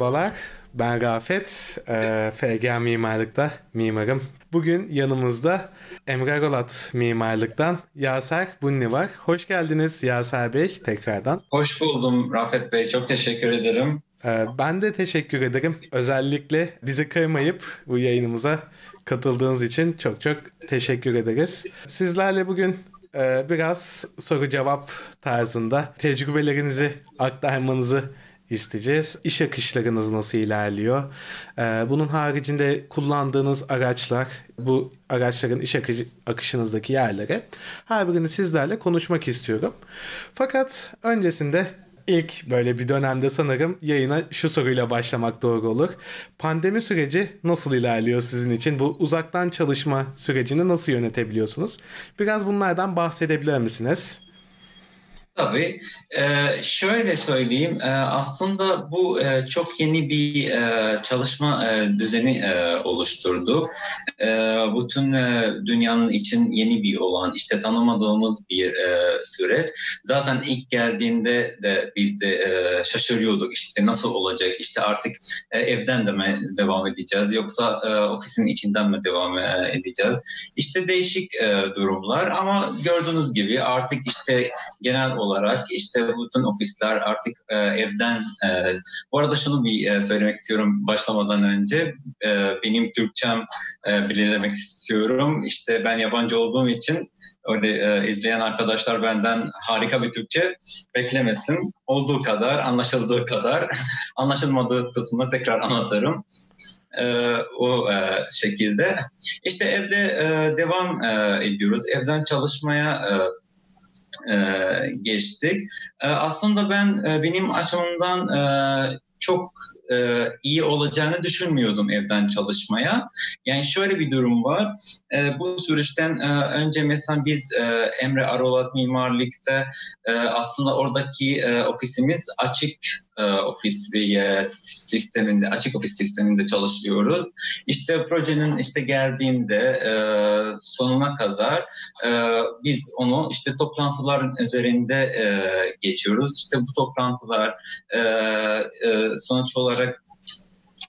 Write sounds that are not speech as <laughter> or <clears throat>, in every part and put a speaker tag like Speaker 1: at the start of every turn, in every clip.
Speaker 1: Merhabalar, ben Rafet. Ee, FG Mimarlık'ta mimarım. Bugün yanımızda Emre Rolat Mimarlık'tan Yaser Bunni var. Hoş geldiniz Yaser Bey tekrardan.
Speaker 2: Hoş buldum Rafet Bey. Çok teşekkür ederim.
Speaker 1: Ee, ben de teşekkür ederim. Özellikle bizi kırmayıp bu yayınımıza katıldığınız için çok çok teşekkür ederiz. Sizlerle bugün e, biraz soru cevap tarzında tecrübelerinizi aktarmanızı isteyeceğiz. İş akışlarınız nasıl ilerliyor? Ee, bunun haricinde kullandığınız araçlar, bu araçların iş akışı, akışınızdaki yerlere her birini sizlerle konuşmak istiyorum. Fakat öncesinde ilk böyle bir dönemde sanırım yayına şu soruyla başlamak doğru olur. Pandemi süreci nasıl ilerliyor sizin için? Bu uzaktan çalışma sürecini nasıl yönetebiliyorsunuz? Biraz bunlardan bahsedebilir misiniz?
Speaker 2: Tabii. Ee, şöyle söyleyeyim. Ee, aslında bu e, çok yeni bir e, çalışma e, düzeni e, oluşturdu. E, bütün e, dünyanın için yeni bir olan, işte tanımadığımız bir e, süreç. Zaten ilk geldiğinde de biz de e, şaşırıyorduk. İşte nasıl olacak? İşte artık e, evden de mi devam edeceğiz? Yoksa e, ofisin içinden mi devam e, edeceğiz? İşte değişik e, durumlar ama gördüğünüz gibi artık işte genel olarak işte bütün ofisler artık e, evden e, bu arada şunu bir e, söylemek istiyorum başlamadan önce e, benim Türkçem e, belirlemek istiyorum işte ben yabancı olduğum için öyle e, izleyen arkadaşlar benden harika bir Türkçe beklemesin. Olduğu kadar, anlaşıldığı kadar, <laughs> anlaşılmadığı kısmını tekrar anlatırım. E, o e, şekilde. İşte evde e, devam e, ediyoruz. Evden çalışmaya e, e, geçtik. E, aslında ben e, benim açımdan e, çok e, iyi olacağını düşünmüyordum evden çalışmaya. Yani şöyle bir durum var. E, bu süreçten e, önce mesela biz e, Emre Arolat Mimarlık'ta e, aslında oradaki e, ofisimiz açık e, ofis ve sisteminde açık ofis sisteminde çalışıyoruz. İşte projenin işte geldiğinde e, sonuna kadar e, biz onu işte toplantıların üzerinde geçiyoruz. İşte bu toplantılar sonuç olarak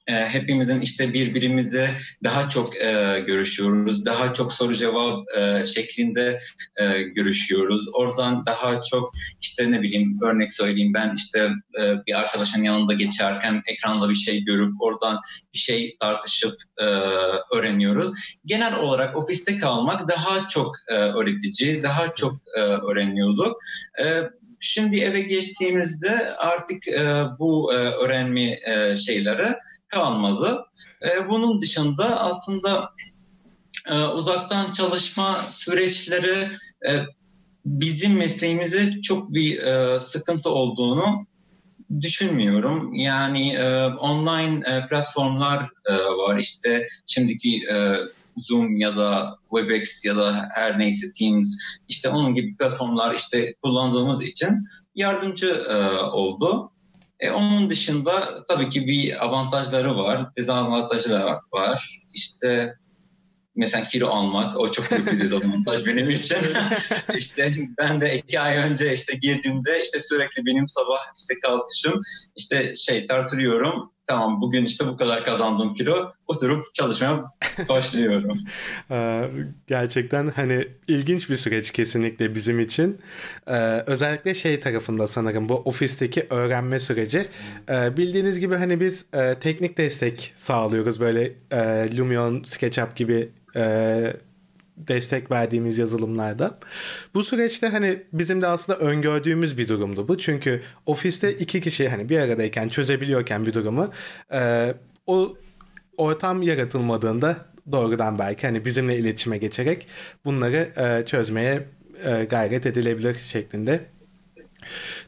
Speaker 2: e, hepimizin işte birbirimize daha çok e, görüşüyoruz, daha çok soru cevap e, şeklinde e, görüşüyoruz. Oradan daha çok işte ne bileyim örnek söyleyeyim ben işte e, bir arkadaşın yanında geçerken ekranda bir şey görüp oradan bir şey tartışıp e, öğreniyoruz. Genel olarak ofiste kalmak daha çok e, öğretici, daha çok e, öğreniyorduk. E, Şimdi eve geçtiğimizde artık e, bu e, öğrenme e, şeyleri kalmadı. E, bunun dışında aslında e, uzaktan çalışma süreçleri e, bizim mesleğimize çok bir e, sıkıntı olduğunu düşünmüyorum. Yani e, online e, platformlar e, var. İşte şimdiki e, Zoom ya da Webex ya da her neyse Teams işte onun gibi platformlar işte kullandığımız için yardımcı e, oldu. E, onun dışında tabii ki bir avantajları var, dezavantajları var. İşte mesela kilo almak o çok büyük bir dezavantaj <laughs> benim için. İşte ben de iki ay önce işte girdiğimde işte sürekli benim sabah işte kalkışım işte şey tartılıyorum tamam bugün işte bu kadar kazandım kilo oturup çalışmaya başlıyorum. <laughs>
Speaker 1: Gerçekten hani ilginç bir süreç kesinlikle bizim için. Özellikle şey tarafında sanırım bu ofisteki öğrenme süreci. Bildiğiniz gibi hani biz teknik destek sağlıyoruz böyle Lumion, SketchUp gibi destek verdiğimiz yazılımlarda. Bu süreçte hani bizim de aslında öngördüğümüz bir durumdu bu. Çünkü ofiste iki kişi hani bir aradayken çözebiliyorken bir durumu e, o ortam yaratılmadığında doğrudan belki hani bizimle iletişime geçerek bunları e, çözmeye e, gayret edilebilir şeklinde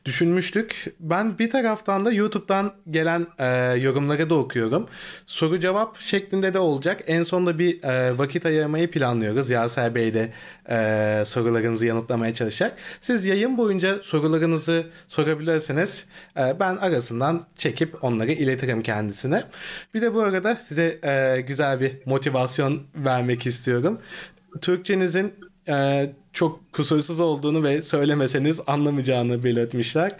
Speaker 1: düşünmüştük. Ben bir taraftan da YouTube'dan gelen e, yorumları da okuyorum. Soru cevap şeklinde de olacak. En sonunda bir e, vakit ayırmayı planlıyoruz. Yaser Bey de e, sorularınızı yanıtlamaya çalışacak. Siz yayın boyunca sorularınızı sorabilirsiniz. E, ben arasından çekip onları iletirim kendisine. Bir de bu arada size e, güzel bir motivasyon vermek istiyorum. Türkçenizin e, çok kusursuz olduğunu ve söylemeseniz anlamayacağını belirtmişler.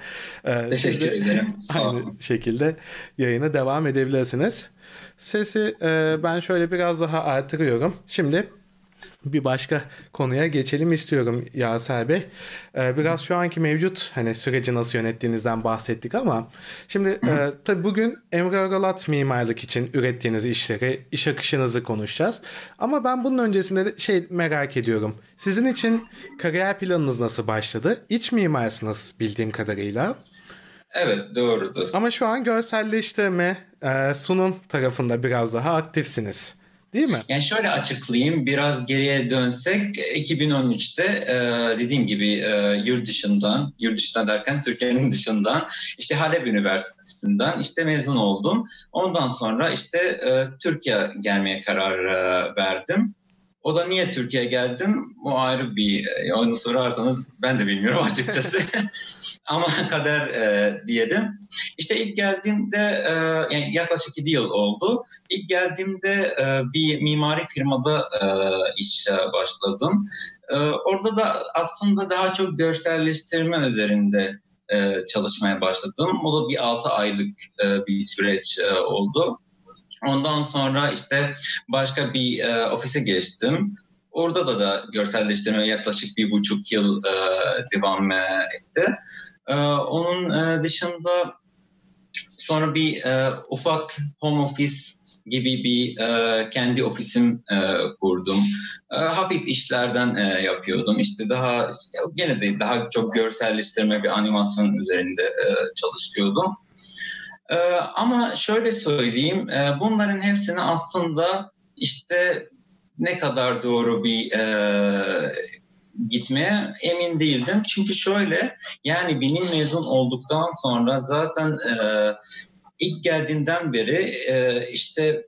Speaker 2: E, Teşekkür <laughs> ederim.
Speaker 1: aynı şekilde yayına devam edebilirsiniz. Sesi e, ben şöyle biraz daha artırıyorum. Şimdi bir başka konuya geçelim istiyorum Yaser Bey. Ee, biraz şu anki mevcut hani süreci nasıl yönettiğinizden bahsettik ama şimdi e, tabii bugün Emre Aralat mimarlık için ürettiğiniz işleri, iş akışınızı konuşacağız. Ama ben bunun öncesinde de şey merak ediyorum. Sizin için kariyer planınız nasıl başladı? İç mimarsınız bildiğim kadarıyla.
Speaker 2: Evet doğrudur.
Speaker 1: Ama şu an görselleştirme, e, sunum tarafında biraz daha aktifsiniz. Değil mi?
Speaker 2: Yani şöyle açıklayayım. Biraz geriye dönsek 2013'te e, dediğim gibi e, yurt dışından, yurt dışından derken Türkiye'nin dışından işte Halep Üniversitesi'nden işte mezun oldum. Ondan sonra işte e, Türkiye gelmeye karar verdim. O da niye Türkiye'ye geldim? O ayrı bir, e, onu sorarsanız ben de bilmiyorum <laughs> açıkçası. <laughs> Ama kader e, diyelim. İşte ilk geldiğimde e, yani yaklaşık 7 yıl oldu. İlk geldiğimde e, bir mimari firmada e, işe başladım. E, orada da aslında daha çok görselleştirme üzerinde e, çalışmaya başladım. O da bir 6 aylık e, bir süreç e, oldu. Ondan sonra işte başka bir e, ofise geçtim. Orada da da görselleştirme yaklaşık bir buçuk yıl e, devam etti. E, onun e, dışında sonra bir e, ufak home office gibi bir e, kendi ofisim e, kurdum. E, hafif işlerden e, yapıyordum. İşte daha gene de daha çok görselleştirme bir animasyon üzerinde e, çalışıyordum. Ee, ama şöyle söyleyeyim, e, bunların hepsini aslında işte ne kadar doğru bir e, gitmeye emin değildim. Çünkü şöyle, yani benim mezun olduktan sonra zaten e, ilk geldiğimden beri e, işte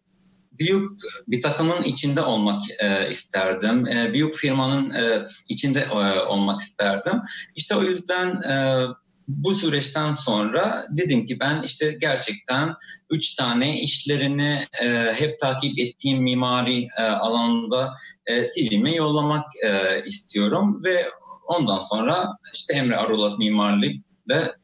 Speaker 2: büyük bir takımın içinde olmak e, isterdim. E, büyük firmanın e, içinde e, olmak isterdim. İşte o yüzden e, bu süreçten sonra dedim ki ben işte gerçekten üç tane işlerini e, hep takip ettiğim mimari e, alanda e, CV'mi yollamak e, istiyorum ve ondan sonra işte Emre Arulat Mimarlık'ta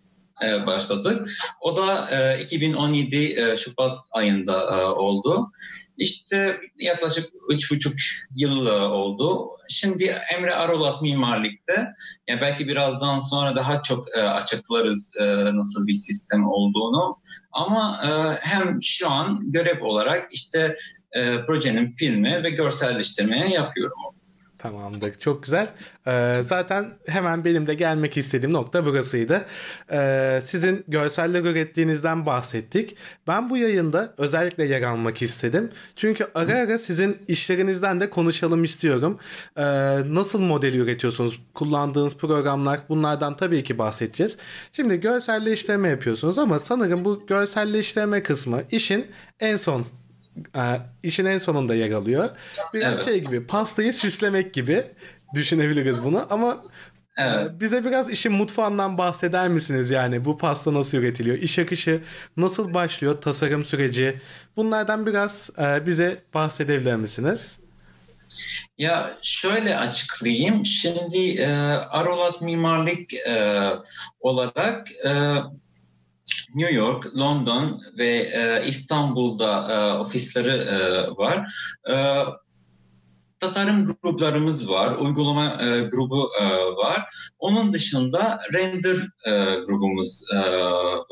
Speaker 2: e, başladık. O da e, 2017 e, Şubat ayında e, oldu. İşte yaklaşık üç buçuk yıl oldu. Şimdi Emre Arolat Mimarlık'ta yani belki birazdan sonra daha çok e, açıklarız e, nasıl bir sistem olduğunu. Ama e, hem şu an görev olarak işte e, projenin filmi ve görselleştirmeye yapıyorum.
Speaker 1: Tamamdır. Çok güzel. Ee, zaten hemen benim de gelmek istediğim nokta burasıydı. Ee, sizin görseller ürettiğinizden bahsettik. Ben bu yayında özellikle yer almak istedim. Çünkü ara ara sizin işlerinizden de konuşalım istiyorum. Ee, nasıl modeli üretiyorsunuz? Kullandığınız programlar bunlardan tabii ki bahsedeceğiz. Şimdi görselleştirme yapıyorsunuz ama sanırım bu görselleştirme kısmı işin en son işin en sonunda yer alıyor. Biraz evet. şey gibi pastayı süslemek gibi düşünebiliriz bunu ama Evet. Bize biraz işin mutfağından bahseder misiniz yani bu pasta nasıl üretiliyor? İş akışı nasıl başlıyor? Tasarım süreci. Bunlardan biraz e, bize bahsedebilir misiniz?
Speaker 2: Ya şöyle açıklayayım. Şimdi e, Arolat Mimarlık e, olarak e, New York, London ve e, İstanbul'da e, ofisleri e, var. E, tasarım gruplarımız var, uygulama e, grubu e, var. Onun dışında render e, grubumuz e,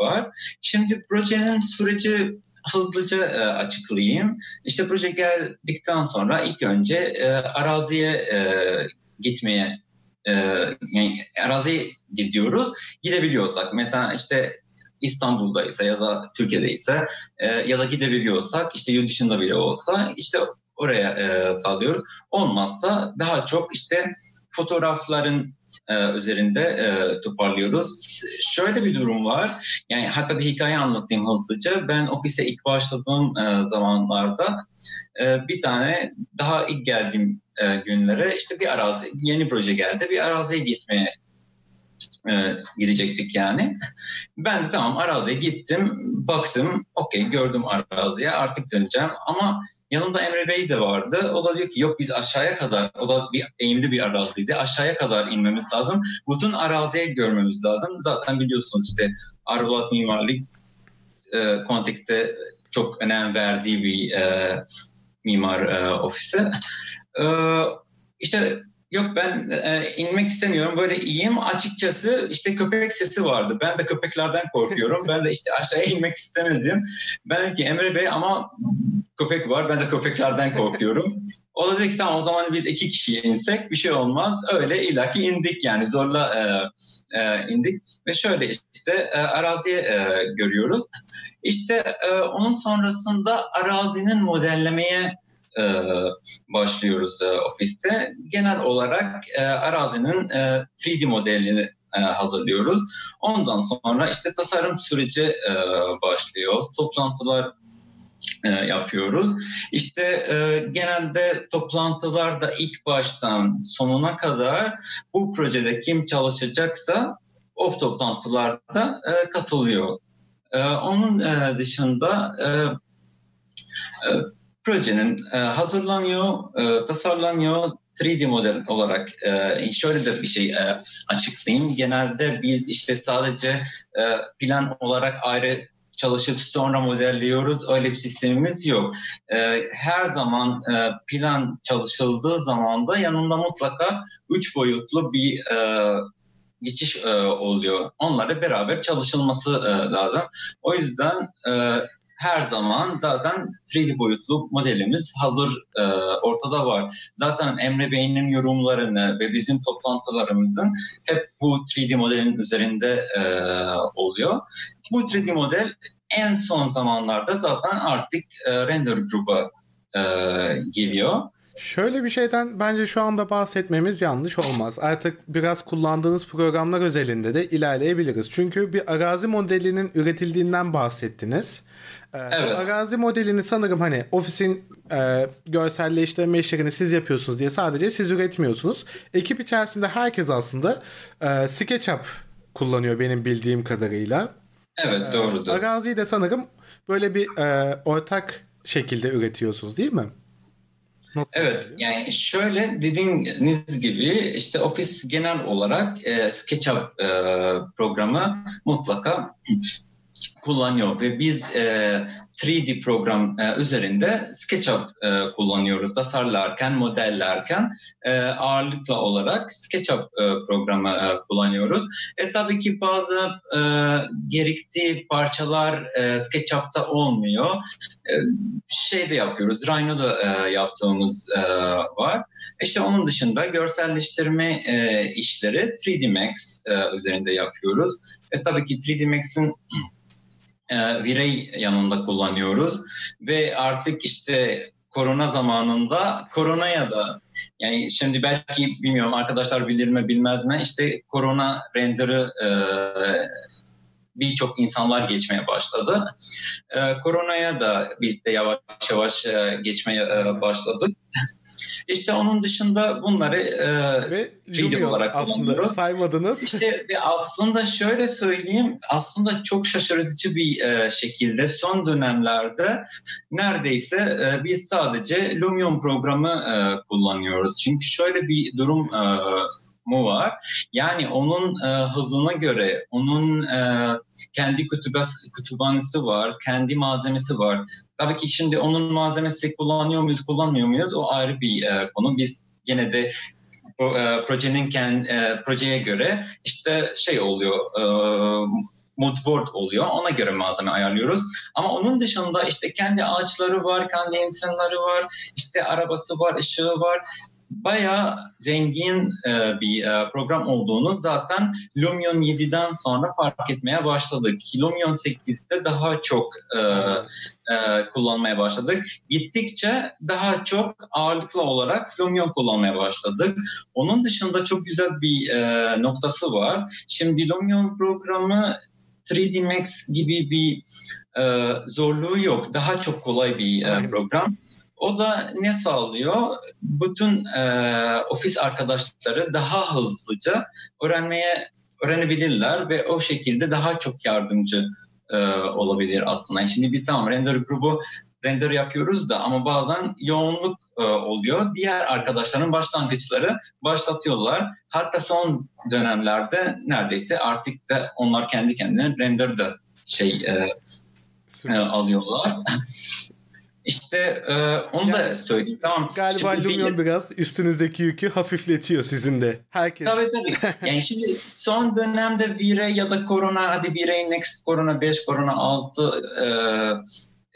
Speaker 2: var. Şimdi projenin süreci hızlıca e, açıklayayım. İşte proje geldikten sonra ilk önce e, araziye e, gitmeye e, yani araziye gidiyoruz. Gidebiliyorsak mesela işte İstanbul'da ise ya da Türkiye'de ise e, ya da gidebiliyorsak işte yurt dışında bile olsa işte oraya e, sağlıyoruz. Olmazsa daha çok işte fotoğrafların e, üzerinde e, toparlıyoruz. Şöyle bir durum var. Yani hatta bir hikaye anlatayım hızlıca. Ben ofise ilk başladığım e, zamanlarda e, bir tane daha ilk geldiğim e, günlere işte bir arazi, yeni proje geldi. Bir araziye gitmeye e, gidecektik yani. Ben de tamam araziye gittim, baktım, okey gördüm araziye artık döneceğim ama Yanımda Emre Bey de vardı. O da diyor ki yok biz aşağıya kadar, o da bir eğimli bir araziydi. Aşağıya kadar inmemiz lazım. Bütün araziye görmemiz lazım. Zaten biliyorsunuz işte Arvolat mimarlık e, kontekste çok önem verdiği bir e, mimar e, ofisi. E, işte Yok ben e, inmek istemiyorum böyle iyiyim. Açıkçası işte köpek sesi vardı. Ben de köpeklerden korkuyorum. ben de işte aşağıya <laughs> inmek istemedim. Ben dedim ki Emre Bey ama köpek var. Ben de köpeklerden korkuyorum. O da dedi ki tamam o zaman biz iki kişi insek bir şey olmaz. Öyle illaki indik yani zorla e, e, indik. Ve şöyle işte e, araziye e, görüyoruz. İşte e, onun sonrasında arazinin modellemeye e, başlıyoruz e, ofiste. Genel olarak e, arazinin e, 3D modelini e, hazırlıyoruz. Ondan sonra işte tasarım süreci e, başlıyor. Toplantılar e, yapıyoruz. İşte e, genelde toplantılarda ilk baştan sonuna kadar bu projede kim çalışacaksa o toplantılarda e, katılıyor. E, onun e, dışında e, e, projenin e, hazırlanıyor, e, tasarlanıyor. 3D model olarak e, şöyle de bir şey e, açıklayayım. Genelde biz işte sadece e, plan olarak ayrı çalışıp sonra modelliyoruz. Öyle bir sistemimiz yok. E, her zaman e, plan çalışıldığı zaman da yanında mutlaka üç boyutlu bir e, geçiş e, oluyor. Onlara beraber çalışılması e, lazım. O yüzden e, her zaman zaten 3D boyutlu modelimiz hazır e, ortada var. Zaten Emre Bey'in yorumlarını ve bizim toplantılarımızın hep bu 3D modelin üzerinde e, oluyor. Bu 3D model en son zamanlarda zaten artık e, render gruba e, geliyor.
Speaker 1: Şöyle bir şeyden bence şu anda bahsetmemiz yanlış olmaz. Artık biraz kullandığınız programlar özelinde de ilerleyebiliriz. Çünkü bir arazi modelinin üretildiğinden bahsettiniz. Ee, evet. Arazi modelini sanırım hani ofisin e, görselleştirme işlerini siz yapıyorsunuz diye sadece siz üretmiyorsunuz. Ekip içerisinde herkes aslında e, SketchUp kullanıyor benim bildiğim kadarıyla.
Speaker 2: Evet ee, doğrudur.
Speaker 1: Araziyi de sanırım böyle bir e, ortak şekilde üretiyorsunuz değil mi?
Speaker 2: Nasıl evet yani? yani şöyle dediğiniz gibi işte ofis genel olarak e, SketchUp e, programı mutlaka kullanıyor ve biz e, 3D program e, üzerinde SketchUp e, kullanıyoruz. Tasarlarken, modellerken e, ağırlıkla olarak SketchUp e, programı e, kullanıyoruz. E, tabii ki bazı e, gerektiği parçalar e, SketchUp'ta olmuyor. E, şey de yapıyoruz, Rhino'da e, yaptığımız e, var. İşte onun dışında görselleştirme e, işleri 3D Max e, üzerinde yapıyoruz. E, tabii ki 3D Max'in <clears throat> e, Virey yanında kullanıyoruz. Ve artık işte korona zamanında koronaya da yani şimdi belki bilmiyorum arkadaşlar bilir mi bilmez mi? İşte korona render'ı e, birçok insanlar geçmeye başladı. E, koronaya da biz de yavaş yavaş e, geçmeye e, başladık. İşte onun dışında bunları e,
Speaker 1: ve Lumion olarak aslında saymadınız.
Speaker 2: İşte ve aslında şöyle söyleyeyim aslında çok şaşırtıcı bir e, şekilde son dönemlerde neredeyse e, biz sadece Lumion programı e, kullanıyoruz. Çünkü şöyle bir durum e, mu var. Yani onun e, hızına göre, onun e, kendi kütübes, kütüphanesi var, kendi malzemesi var. Tabii ki şimdi onun malzemesi kullanıyor muyuz, kullanmıyor muyuz o ayrı bir e, konu. Biz gene de e, projenin kendi, e, projeye göre işte şey oluyor, e, moodboard oluyor. Ona göre malzeme ayarlıyoruz. Ama onun dışında işte kendi ağaçları var, kendi insanları var, işte arabası var, ışığı var bayağı zengin e, bir e, program olduğunu zaten Lumion 7'den sonra fark etmeye başladık. Lumion 8'de daha çok e, e, kullanmaya başladık. Gittikçe daha çok ağırlıklı olarak Lumion kullanmaya başladık. Onun dışında çok güzel bir e, noktası var. Şimdi Lumion programı 3D Max gibi bir e, zorluğu yok. Daha çok kolay bir e, program. O da ne sağlıyor? Bütün e, ofis arkadaşları daha hızlıca öğrenmeye öğrenebilirler ve o şekilde daha çok yardımcı e, olabilir aslında. Şimdi biz tamam render grubu render yapıyoruz da ama bazen yoğunluk e, oluyor. Diğer arkadaşların başlangıçları başlatıyorlar. Hatta son dönemlerde neredeyse artık da onlar kendi kendine render'da şey e, e, alıyorlar. İşte e, onu yani, da söyleyeyim. Tamam.
Speaker 1: Galiba şimdi Lumion bir... biraz üstünüzdeki yükü hafifletiyor sizin de. Herkes.
Speaker 2: Tabii tabii. <laughs> Yani şimdi son dönemde Vire ya da Corona hadi Vire Next Corona 5, Corona 6 e,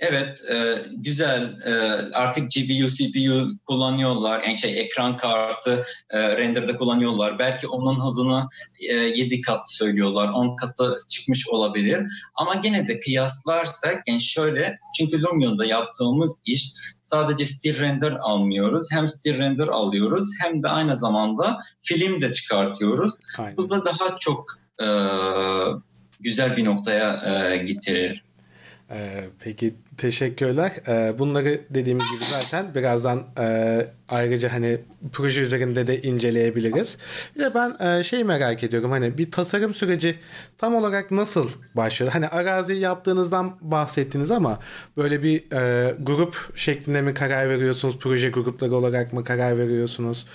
Speaker 2: Evet, e, güzel. E, artık GPU, CPU kullanıyorlar. Yani şey ekran kartı e, render'da kullanıyorlar. Belki onun hızını e, 7 kat söylüyorlar. 10 katı çıkmış olabilir. Ama gene de kıyaslarsak yani şöyle çünkü Lumion'da yaptığımız iş sadece still render almıyoruz. Hem still render alıyoruz hem de aynı zamanda film de çıkartıyoruz. Aynen. Bu da daha çok e, güzel bir noktaya e, getirir.
Speaker 1: Ee, peki teşekkürler. Ee, bunları dediğimiz gibi zaten birazdan e, ayrıca hani proje üzerinde de inceleyebiliriz. Bir de ben e, şey merak ediyorum hani bir tasarım süreci tam olarak nasıl başlıyor? Hani arazi yaptığınızdan bahsettiniz ama böyle bir e, grup şeklinde mi karar veriyorsunuz? Proje grupları olarak mı karar veriyorsunuz?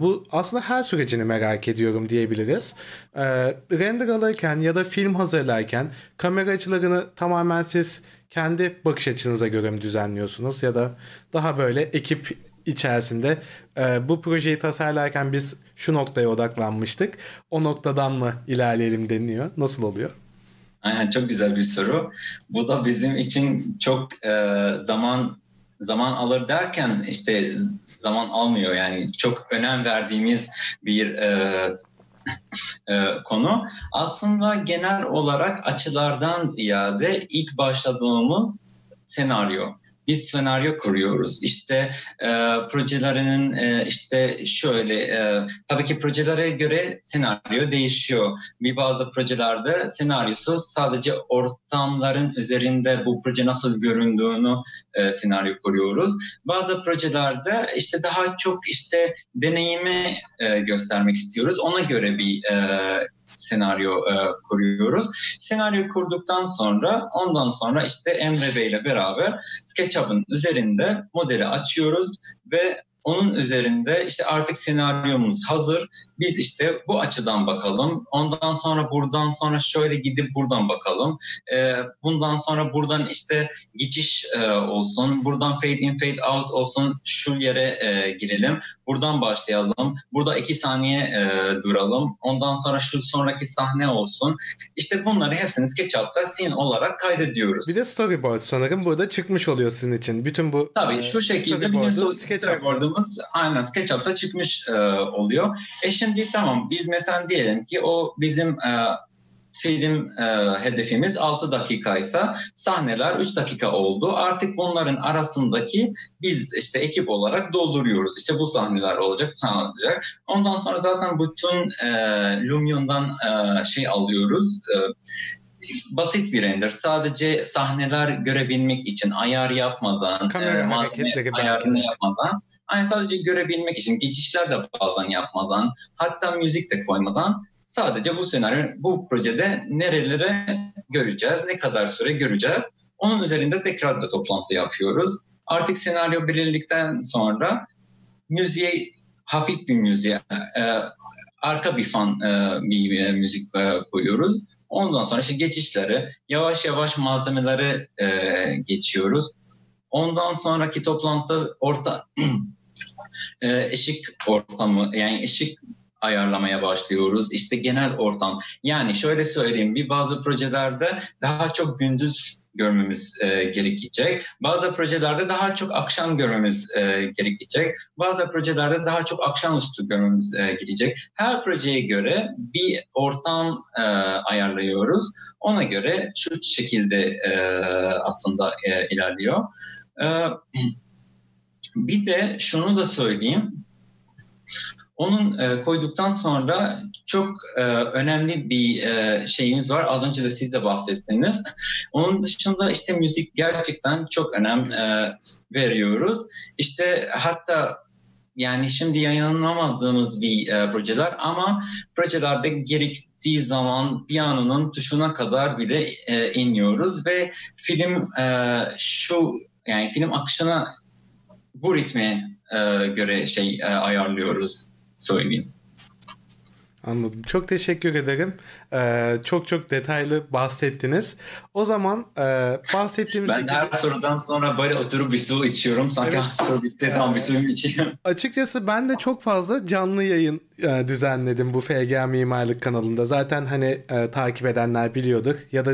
Speaker 1: Bu aslında her sürecini merak ediyorum diyebiliriz. Render alırken ya da film hazırlarken kamera açılarını tamamen siz kendi bakış açınıza göre mi düzenliyorsunuz ya da daha böyle ekip içerisinde e, bu projeyi tasarlarken biz şu noktaya odaklanmıştık. O noktadan mı ilerleyelim deniyor? Nasıl oluyor?
Speaker 2: Aynen çok güzel bir soru. Bu da bizim için çok e, zaman zaman alır derken işte zaman almıyor yani çok önem verdiğimiz bir e, konu. Aslında genel olarak açılardan ziyade ilk başladığımız senaryo biz senaryo kuruyoruz. İşte e, projelerinin e, işte şöyle e, tabii ki projelere göre senaryo değişiyor. Bir bazı projelerde senaryosu sadece ortamların üzerinde bu proje nasıl göründüğünü e, senaryo kuruyoruz. Bazı projelerde işte daha çok işte deneyimi e, göstermek istiyoruz. Ona göre bir e, senaryo e, kuruyoruz. Senaryo kurduktan sonra ondan sonra işte Emre Bey ile beraber SketchUp'ın üzerinde modeli açıyoruz ve onun üzerinde işte artık senaryomuz hazır. Biz işte bu açıdan bakalım. Ondan sonra buradan sonra şöyle gidip buradan bakalım. Ee, bundan sonra buradan işte geçiş e, olsun. Buradan fade in fade out olsun. Şu yere e, girelim. Buradan başlayalım. Burada iki saniye e, duralım. Ondan sonra şu sonraki sahne olsun. İşte bunları hepsini SketchUp'ta scene olarak kaydediyoruz.
Speaker 1: Bir de storyboard sanırım burada çıkmış oluyor sizin için. Bütün bu
Speaker 2: Tabii e, şu şekilde bizim storyboard'umuz aynen SketchUp'ta çıkmış e, oluyor. E şimdi tamam biz mesela diyelim ki o bizim e, film e, hedefimiz 6 dakikaysa sahneler 3 dakika oldu. Artık bunların arasındaki biz işte ekip olarak dolduruyoruz. İşte bu sahneler olacak, bu sahneler olacak. Ondan sonra zaten bütün e, Lumion'dan e, şey alıyoruz. E, basit bir render. Sadece sahneler görebilmek için ayar yapmadan, Kamera e, malzeme ayarını yapmadan Aynı sadece görebilmek için geçişler de bazen yapmadan hatta müzik de koymadan sadece bu senaryo bu projede nerelere göreceğiz, ne kadar süre göreceğiz. Onun üzerinde tekrar da toplantı yapıyoruz. Artık senaryo belirledikten sonra müziğe hafif bir müziğe e, arka bir fan e, bir e, müzik e, koyuyoruz. Ondan sonra işte geçişleri yavaş yavaş malzemeleri e, geçiyoruz. Ondan sonraki toplantı orta <clears throat> e, eşik ortamı yani eşik ayarlamaya başlıyoruz. İşte genel ortam. Yani şöyle söyleyeyim bir bazı projelerde daha çok gündüz görmemiz e, gerekecek. Bazı projelerde daha çok akşam görmemiz e, gerekecek. Bazı projelerde daha çok akşamüstü görmemiz e, gerekecek. Her projeye göre bir ortam e, ayarlıyoruz. Ona göre şu şekilde e, aslında e, ilerliyor. E, bir de şunu da söyleyeyim. Onun e, koyduktan sonra çok e, önemli bir e, şeyimiz var. Az önce de siz de bahsettiniz. Onun dışında işte müzik gerçekten çok önem e, veriyoruz. İşte hatta yani şimdi yayınlamadığımız bir e, projeler ama projelerde gerektiği zaman piyanonun tuşuna kadar bile e, iniyoruz ve film e, şu yani film akışına bu ritme e, göre şey e, ayarlıyoruz söyleyeyim.
Speaker 1: Anladım. Çok teşekkür ederim. Ee, çok çok detaylı bahsettiniz. O zaman e, bahsettiğimiz
Speaker 2: Ben her sorudan sonra böyle oturup bir su içiyorum. Sanki
Speaker 1: Evet.
Speaker 2: soru bitti tam bir suyumu içeyim. <laughs>
Speaker 1: Açıkçası ben de çok fazla canlı yayın e, düzenledim bu FG Mimarlık kanalında. Zaten hani e, takip edenler biliyordur ya da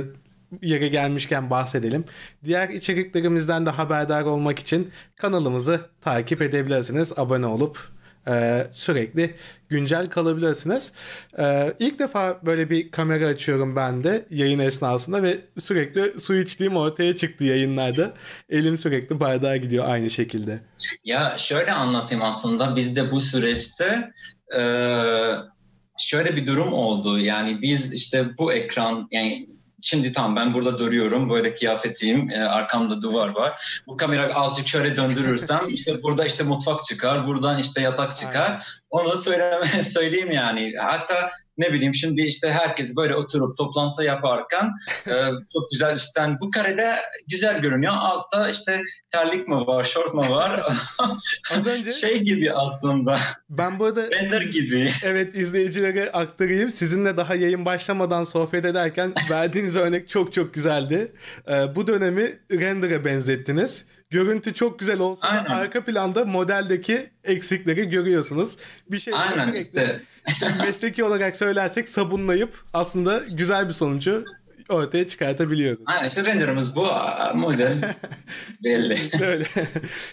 Speaker 1: yere gelmişken bahsedelim. Diğer içeriklerimizden de haberdar olmak için kanalımızı takip edebilirsiniz. Abone olup e, sürekli güncel kalabilirsiniz. E, ilk defa böyle bir kamera açıyorum ben de yayın esnasında ve sürekli su içtiğim ortaya çıktı yayınlarda. Elim sürekli bardağa gidiyor aynı şekilde.
Speaker 2: Ya şöyle anlatayım aslında bizde bu süreçte e, şöyle bir durum oldu. Yani biz işte bu ekran yani şimdi tam ben burada duruyorum böyle kıyafetiyim e, arkamda duvar var. Bu kamera azıcık şöyle döndürürsem <laughs> işte burada işte mutfak çıkar buradan işte yatak çıkar.
Speaker 1: Aynen.
Speaker 2: Onu söyleme, <laughs> söyleyeyim yani. Hatta ne bileyim şimdi işte herkes böyle oturup toplantı yaparken <laughs> e, çok güzel üstten bu karede güzel görünüyor. Altta işte terlik mi var, şort mu var? <laughs>
Speaker 1: Az önce
Speaker 2: şey gibi aslında.
Speaker 1: ben burada
Speaker 2: Render gibi.
Speaker 1: Evet izleyicilere aktarayım. Sizinle daha yayın başlamadan sohbet ederken <laughs> verdiğiniz örnek çok çok güzeldi. Ee, bu dönemi render'a benzettiniz. Görüntü çok güzel olsa
Speaker 2: Aynen.
Speaker 1: arka planda modeldeki eksikleri görüyorsunuz. Bir şey
Speaker 2: Aynen işte.
Speaker 1: mesleki olarak söylersek sabunlayıp aslında güzel bir sonucu ortaya çıkartabiliyoruz.
Speaker 2: Aynen işte renderımız bu model <laughs> belli.
Speaker 1: Öyle.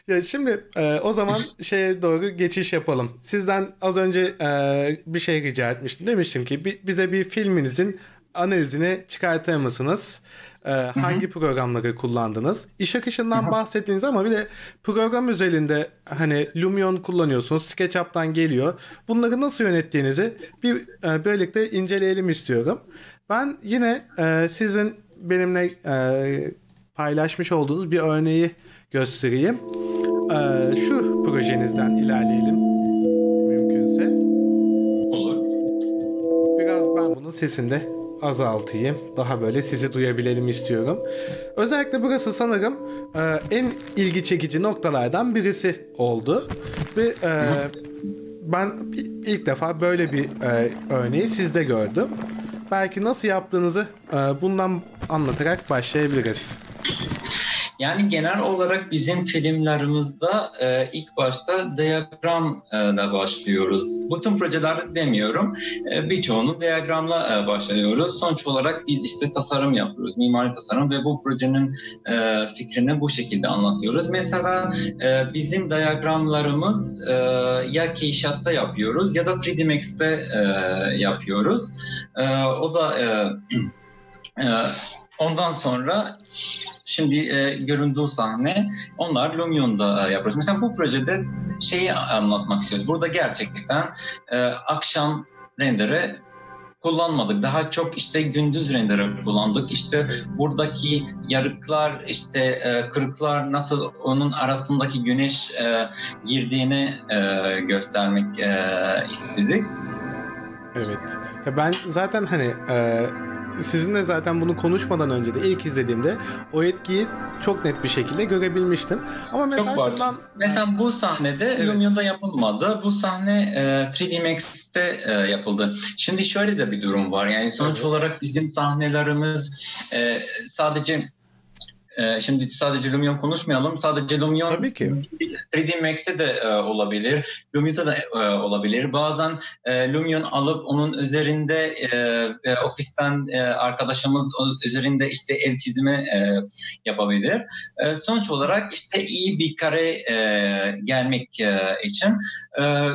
Speaker 1: ya şimdi e, o zaman şeye doğru geçiş yapalım. Sizden az önce e, bir şey rica etmiştim. Demiştim ki bi- bize bir filminizin analizini çıkartır mısınız? E, hangi programları kullandınız? İş akışından bahsettiniz ama bir de program özelinde hani Lumion kullanıyorsunuz. SketchUp'tan geliyor. Bunları nasıl yönettiğinizi bir e, birlikte inceleyelim istiyorum. Ben yine e, sizin benimle e, paylaşmış olduğunuz bir örneği göstereyim. Ee, şu projenizden ilerleyelim mümkünse.
Speaker 2: Olur.
Speaker 1: Biraz ben bunun sesini de azaltayım. Daha böyle sizi duyabilelim istiyorum. Özellikle burası sanırım e, en ilgi çekici noktalardan birisi oldu. Ve e, ben ilk defa böyle bir e, örneği sizde gördüm. Belki nasıl yaptığınızı e, bundan anlatarak başlayabiliriz.
Speaker 2: Yani genel olarak bizim filmlerimizde e, ilk başta diyagramla başlıyoruz. Bütün projelerde demiyorum. E, birçoğunu diyagramla e, başlıyoruz. Sonuç olarak biz işte tasarım yapıyoruz. Mimari tasarım ve bu projenin e, fikrini bu şekilde anlatıyoruz. Mesela e, bizim diyagramlarımız e, ya Keyshot'ta yapıyoruz ya da 3D Max'te e, yapıyoruz. E, o da e, <clears throat> e, ondan sonra Şimdi e, göründüğü sahne onlar Lumion'da e, yapıyoruz. Mesela bu projede şeyi anlatmak istiyoruz. Burada gerçekten e, akşam renderi kullanmadık. Daha çok işte gündüz renderi kullandık. İşte buradaki yarıklar, işte e, kırıklar nasıl onun arasındaki güneş e, girdiğini e, göstermek e, istedik.
Speaker 1: Evet. Ya ben zaten hani e, sizinle zaten bunu konuşmadan önce de ilk izlediğimde o etkiyi çok net bir şekilde görebilmiştim. Ama mesela
Speaker 2: Çok
Speaker 1: şundan
Speaker 2: Mesela bu sahnede
Speaker 1: Evet.
Speaker 2: Lumion'da yapılmadı. Bu sahne e, 3D Max'te e, yapıldı. Şimdi şöyle de bir durum var. Yani sonuç
Speaker 1: Evet.
Speaker 2: olarak bizim sahnelerimiz e, sadece e, şimdi sadece Lumion konuşmayalım. Sadece Lumion
Speaker 1: tabii ki
Speaker 2: 3D Max'te de e, olabilir. Lumion'da da e, olabilir. Bazen e, Lumion alıp onun üzerinde e, e, ofisten e, arkadaşımız üzerinde işte el çizimi e, yapabilir. E, sonuç olarak işte iyi bir kare e, gelmek e, için e,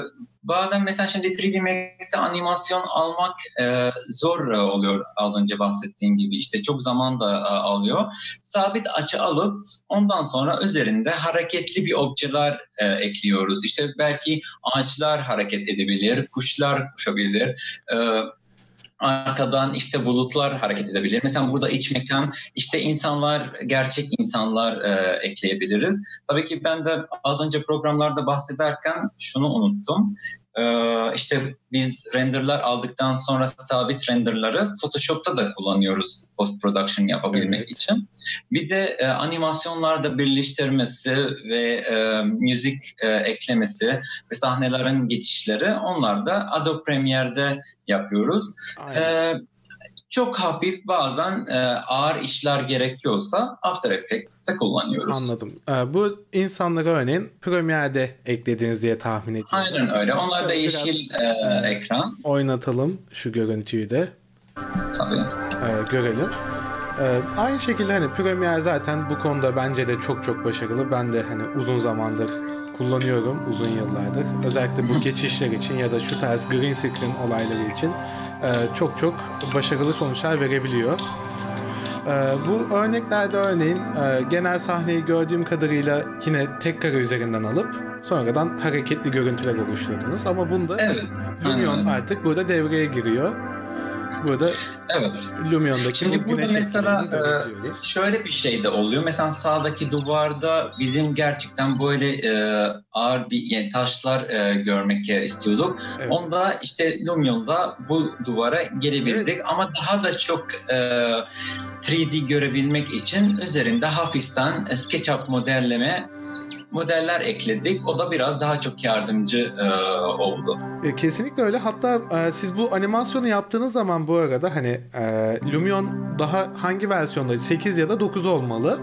Speaker 2: Bazen mesela şimdi 3D Max'te animasyon almak e, zor e, oluyor az önce bahsettiğim gibi. işte çok zaman da e, alıyor. Sabit açı alıp ondan sonra üzerinde hareketli bir objeler e, ekliyoruz. İşte belki ağaçlar hareket edebilir, kuşlar uçabilir. E, arkadan işte bulutlar hareket edebilir. Mesela burada iç mekan işte insanlar, gerçek insanlar e, ekleyebiliriz. Tabii ki ben de az önce programlarda bahsederken şunu unuttum. Ee, işte biz renderlar aldıktan sonra sabit renderları Photoshop'ta da kullanıyoruz post production yapabilmek evet. için. Bir de e, animasyonlarda birleştirmesi ve e, müzik e, eklemesi ve sahnelerin geçişleri onlar da Adobe Premiere'de yapıyoruz. Aynen. E, çok hafif bazen e, ağır işler gerekiyorsa After Effects'te kullanıyoruz.
Speaker 1: Anladım. E, bu insanlara örneğin Premiere'de eklediğiniz diye tahmin ediyorum.
Speaker 2: Aynen öyle. Onlar da yeşil e, ekran.
Speaker 1: Oynatalım şu görüntüyü de.
Speaker 2: Tabii.
Speaker 1: E, görelim. Ee, aynı şekilde hani Premiere zaten bu konuda bence de çok çok başarılı. Ben de hani uzun zamandır kullanıyorum uzun yıllardır. Özellikle bu <laughs> geçişler için ya da şu tarz green screen olayları için e, çok çok başarılı sonuçlar verebiliyor. E, bu örneklerde örneğin e, genel sahneyi gördüğüm kadarıyla yine tek kare üzerinden alıp sonradan hareketli görüntüler oluşturdunuz. Ama bunda evet, Lumion artık burada devreye giriyor. Burada
Speaker 2: evet.
Speaker 1: Lumion'daki
Speaker 2: Şimdi burada mesela e, şöyle bir şey de oluyor. Mesela sağdaki duvarda bizim gerçekten böyle e, ağır bir yani taşlar e, görmek istiyorduk. Evet. Onda işte Lumion'da bu duvara gelebildik evet. ama daha da çok e, 3D görebilmek için üzerinde hafiften SketchUp modelleme modeller ekledik. O da biraz daha çok yardımcı e, oldu.
Speaker 1: E, kesinlikle öyle. Hatta e, siz bu animasyonu yaptığınız zaman bu arada hani e, Lumion daha hangi versiyonda 8 ya da 9 olmalı.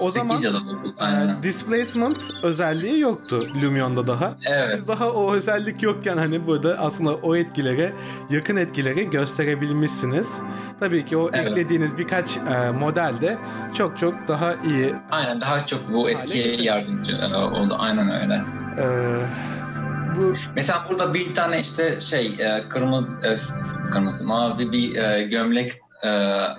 Speaker 2: O 8 zaman ya da 9 aynen.
Speaker 1: E, displacement özelliği yoktu Lumion'da daha.
Speaker 2: Evet.
Speaker 1: Siz daha o özellik yokken hani burada aslında o etkilere yakın etkileri gösterebilmişsiniz. Tabii ki o evet. eklediğiniz birkaç e, model de çok çok daha iyi.
Speaker 2: Aynen daha çok bu etkiye yardımcı e, oldu. Aynen öyle. Ee, bu... Mesela burada bir tane işte şey e, kırmızı e, kırmızı mavi bir gömlek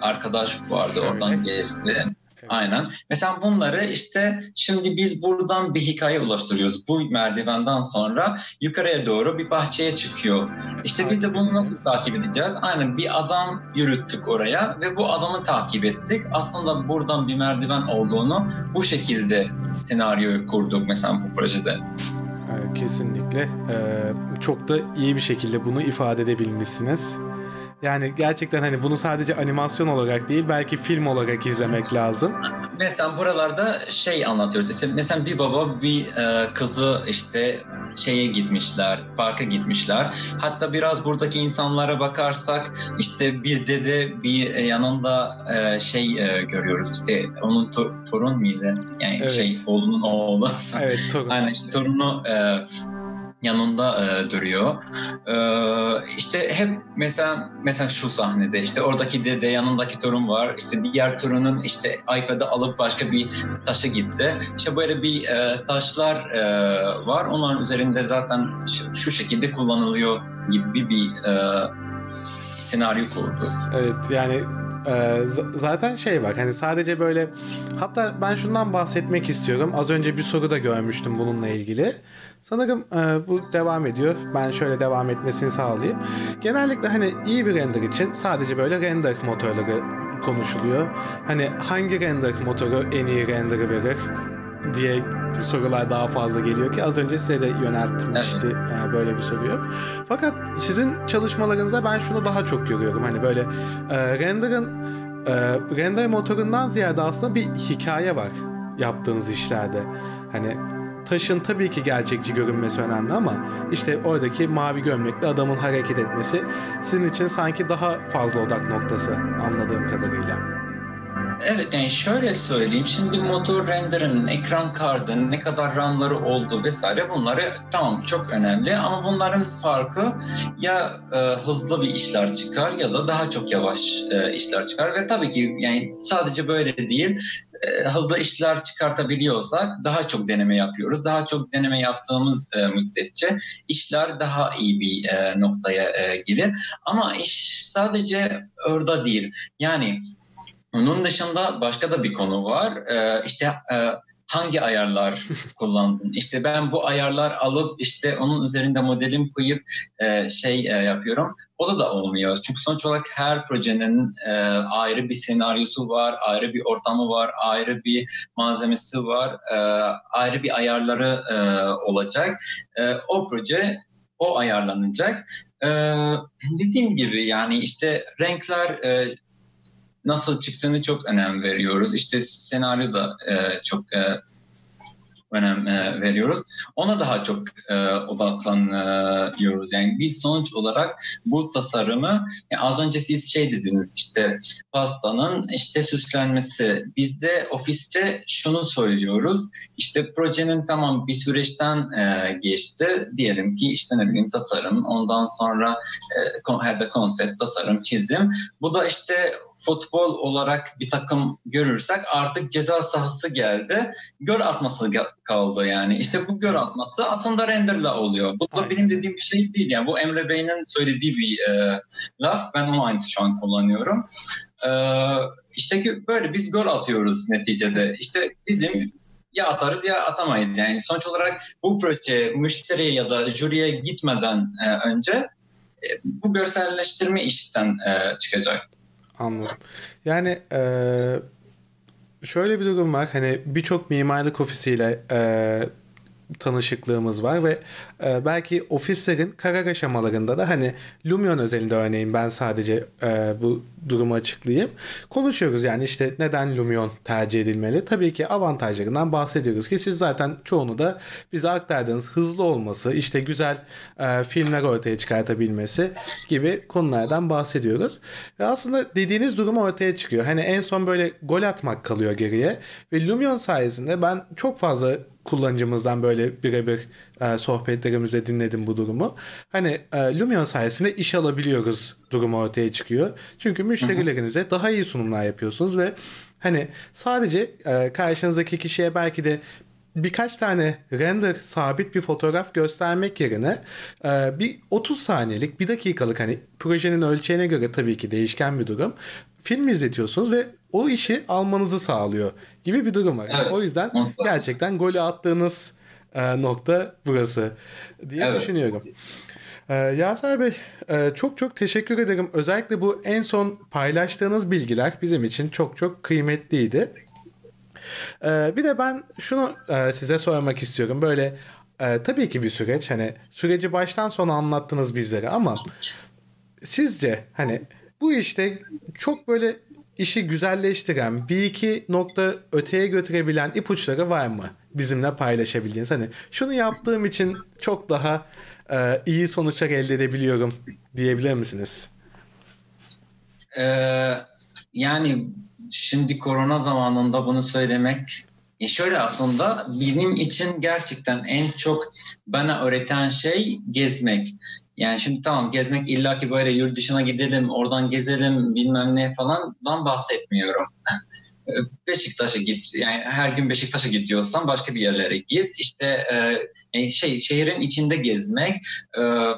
Speaker 2: arkadaş vardı oradan geçti. Aynen. Mesela bunları işte şimdi biz buradan bir hikaye ulaştırıyoruz. Bu merdivenden sonra yukarıya doğru bir bahçeye çıkıyor. İşte biz de bunu nasıl takip edeceğiz? Aynen bir adam yürüttük oraya ve bu adamı takip ettik. Aslında buradan bir merdiven olduğunu bu şekilde senaryoyu kurduk mesela bu projede.
Speaker 1: Kesinlikle. Çok da iyi bir şekilde bunu ifade edebilmişsiniz. Yani gerçekten hani bunu sadece animasyon olarak değil belki film olarak izlemek lazım. <laughs>
Speaker 2: Mesela buralarda şey anlatıyoruz. İşte mesela bir baba bir e, kızı işte şeye gitmişler, parka gitmişler. Hatta biraz buradaki insanlara bakarsak işte bir dede bir yanında e, şey e, görüyoruz. İşte onun to- torun muydu? Yani evet. şey oğlunun oğlu.
Speaker 1: Evet torun. <laughs>
Speaker 2: Aynen işte torunu e, yanında e, duruyor. E, işte hep mesela mesela şu sahnede işte oradaki dede yanındaki torun var. İşte diğer torunun işte iPad'ı alıp başka bir taşa gitti. İşte böyle bir e, taşlar e, var. Onların üzerinde zaten şu, şu şekilde kullanılıyor gibi bir e, senaryo kurdu.
Speaker 1: Evet yani ee, zaten şey bak hani sadece böyle hatta ben şundan bahsetmek istiyorum. Az önce bir soru da görmüştüm bununla ilgili. Sanırım e, bu devam ediyor. Ben şöyle devam etmesini sağlayayım. Genellikle hani iyi bir render için sadece böyle render motorları konuşuluyor. Hani hangi render motoru en iyi render'ı verir diye sorular daha fazla geliyor ki az önce size de yöneltmişti evet. yani böyle bir soruyu. Fakat sizin çalışmalarınızda ben şunu daha çok görüyorum. Hani böyle e, render'ın e, render motorundan ziyade aslında bir hikaye var yaptığınız işlerde. Hani taşın tabii ki gerçekçi görünmesi önemli ama işte oradaki mavi gömlekli adamın hareket etmesi sizin için sanki daha fazla odak noktası anladığım kadarıyla.
Speaker 2: Evet yani şöyle söyleyeyim. Şimdi motor render'ın, ekran kartının ne kadar RAM'ları oldu vesaire bunları tamam çok önemli ama bunların farkı ya e, hızlı bir işler çıkar ya da daha çok yavaş e, işler çıkar ve tabii ki yani sadece böyle değil e, hızlı işler çıkartabiliyorsak daha çok deneme yapıyoruz. Daha çok deneme yaptığımız e, müddetçe işler daha iyi bir e, noktaya e, gelir. Ama iş sadece orada değil. Yani onun dışında başka da bir konu var. Ee, işte e, hangi ayarlar <laughs> kullandın? İşte ben bu ayarlar alıp işte onun üzerinde modelim koyup e, şey e, yapıyorum. O da da olmuyor. Çünkü sonuç olarak her projenin e, ayrı bir senaryosu var, ayrı bir ortamı var, ayrı bir malzemesi var, e, ayrı bir ayarları e, olacak. E, o proje o ayarlanacak. E, dediğim gibi yani işte renkler e, nasıl çıktığını çok önem veriyoruz. İşte senaryo da e, çok e, önem e, veriyoruz. Ona daha çok e, odaklanıyoruz. Yani biz sonuç olarak bu tasarımı yani az önce siz şey dediniz işte pastanın işte süslenmesi. Biz de ofiste şunu söylüyoruz. İşte projenin tamam bir süreçten e, geçti. Diyelim ki işte ne bileyim tasarım ondan sonra e, da konsept, tasarım, çizim. Bu da işte futbol olarak bir takım görürsek artık ceza sahası geldi. Gol atması kaldı yani. İşte bu gol atması aslında renderla oluyor. Bu da benim dediğim bir şey değil. Yani bu Emre Bey'in söylediği bir e, laf. Ben onu aynısı şu an kullanıyorum. E, işte böyle biz gol atıyoruz neticede. İşte bizim ya atarız ya atamayız. Yani sonuç olarak bu proje müşteriye ya da jüriye gitmeden e, önce e, bu görselleştirme işten e, çıkacak.
Speaker 1: Anladım. Yani e, şöyle bir durum var. Hani birçok mimarlık ofisiyle e, tanışıklığımız var ve e, belki ofislerin karar aşamalarında da hani Lumion özelinde örneğin ben sadece e, bu durumu açıklayayım. Konuşuyoruz yani işte neden Lumion tercih edilmeli? Tabii ki avantajlarından bahsediyoruz ki siz zaten çoğunu da bize aktardığınız hızlı olması, işte güzel e, filmler ortaya çıkartabilmesi gibi konulardan bahsediyoruz. Ve aslında dediğiniz durum ortaya çıkıyor. Hani en son böyle gol atmak kalıyor geriye ve Lumion sayesinde ben çok fazla kullanıcımızdan böyle birebir e, sohbetlerimizde dinledim bu durumu. Hani e, Lumion sayesinde iş alabiliyoruz durumu ortaya çıkıyor. Çünkü müşterilerinize daha iyi sunumlar yapıyorsunuz ve hani sadece e, karşınızdaki kişiye belki de birkaç tane render sabit bir fotoğraf göstermek yerine e, bir 30 saniyelik bir dakikalık hani projenin ölçeğine göre tabii ki değişken bir durum film izletiyorsunuz ve o işi almanızı sağlıyor gibi bir durum var. Evet. O yüzden gerçekten golü attığınız e, nokta burası diye evet. düşünüyorum. E, Yaser Bey e, çok çok teşekkür ederim. Özellikle bu en son paylaştığınız bilgiler bizim için çok çok kıymetliydi. E, bir de ben şunu e, size sormak istiyorum. Böyle e, tabii ki bir süreç. Hani süreci baştan sona anlattınız bizlere ama sizce hani bu işte çok böyle işi güzelleştiren bir iki nokta öteye götürebilen ipuçları var mı bizimle paylaşabildiğiniz? Hani şunu yaptığım için çok daha e, iyi sonuçlar elde edebiliyorum diyebilir misiniz?
Speaker 2: Ee, yani şimdi korona zamanında bunu söylemek e şöyle aslında benim için gerçekten en çok bana öğreten şey gezmek. Yani şimdi tamam gezmek illaki böyle yurt dışına gidelim, oradan gezelim bilmem ne falandan bahsetmiyorum. <laughs> Beşiktaş'a git. Yani her gün Beşiktaş'a git diyorsan başka bir yerlere git. İşte e, şey şehrin içinde gezmek, e, e,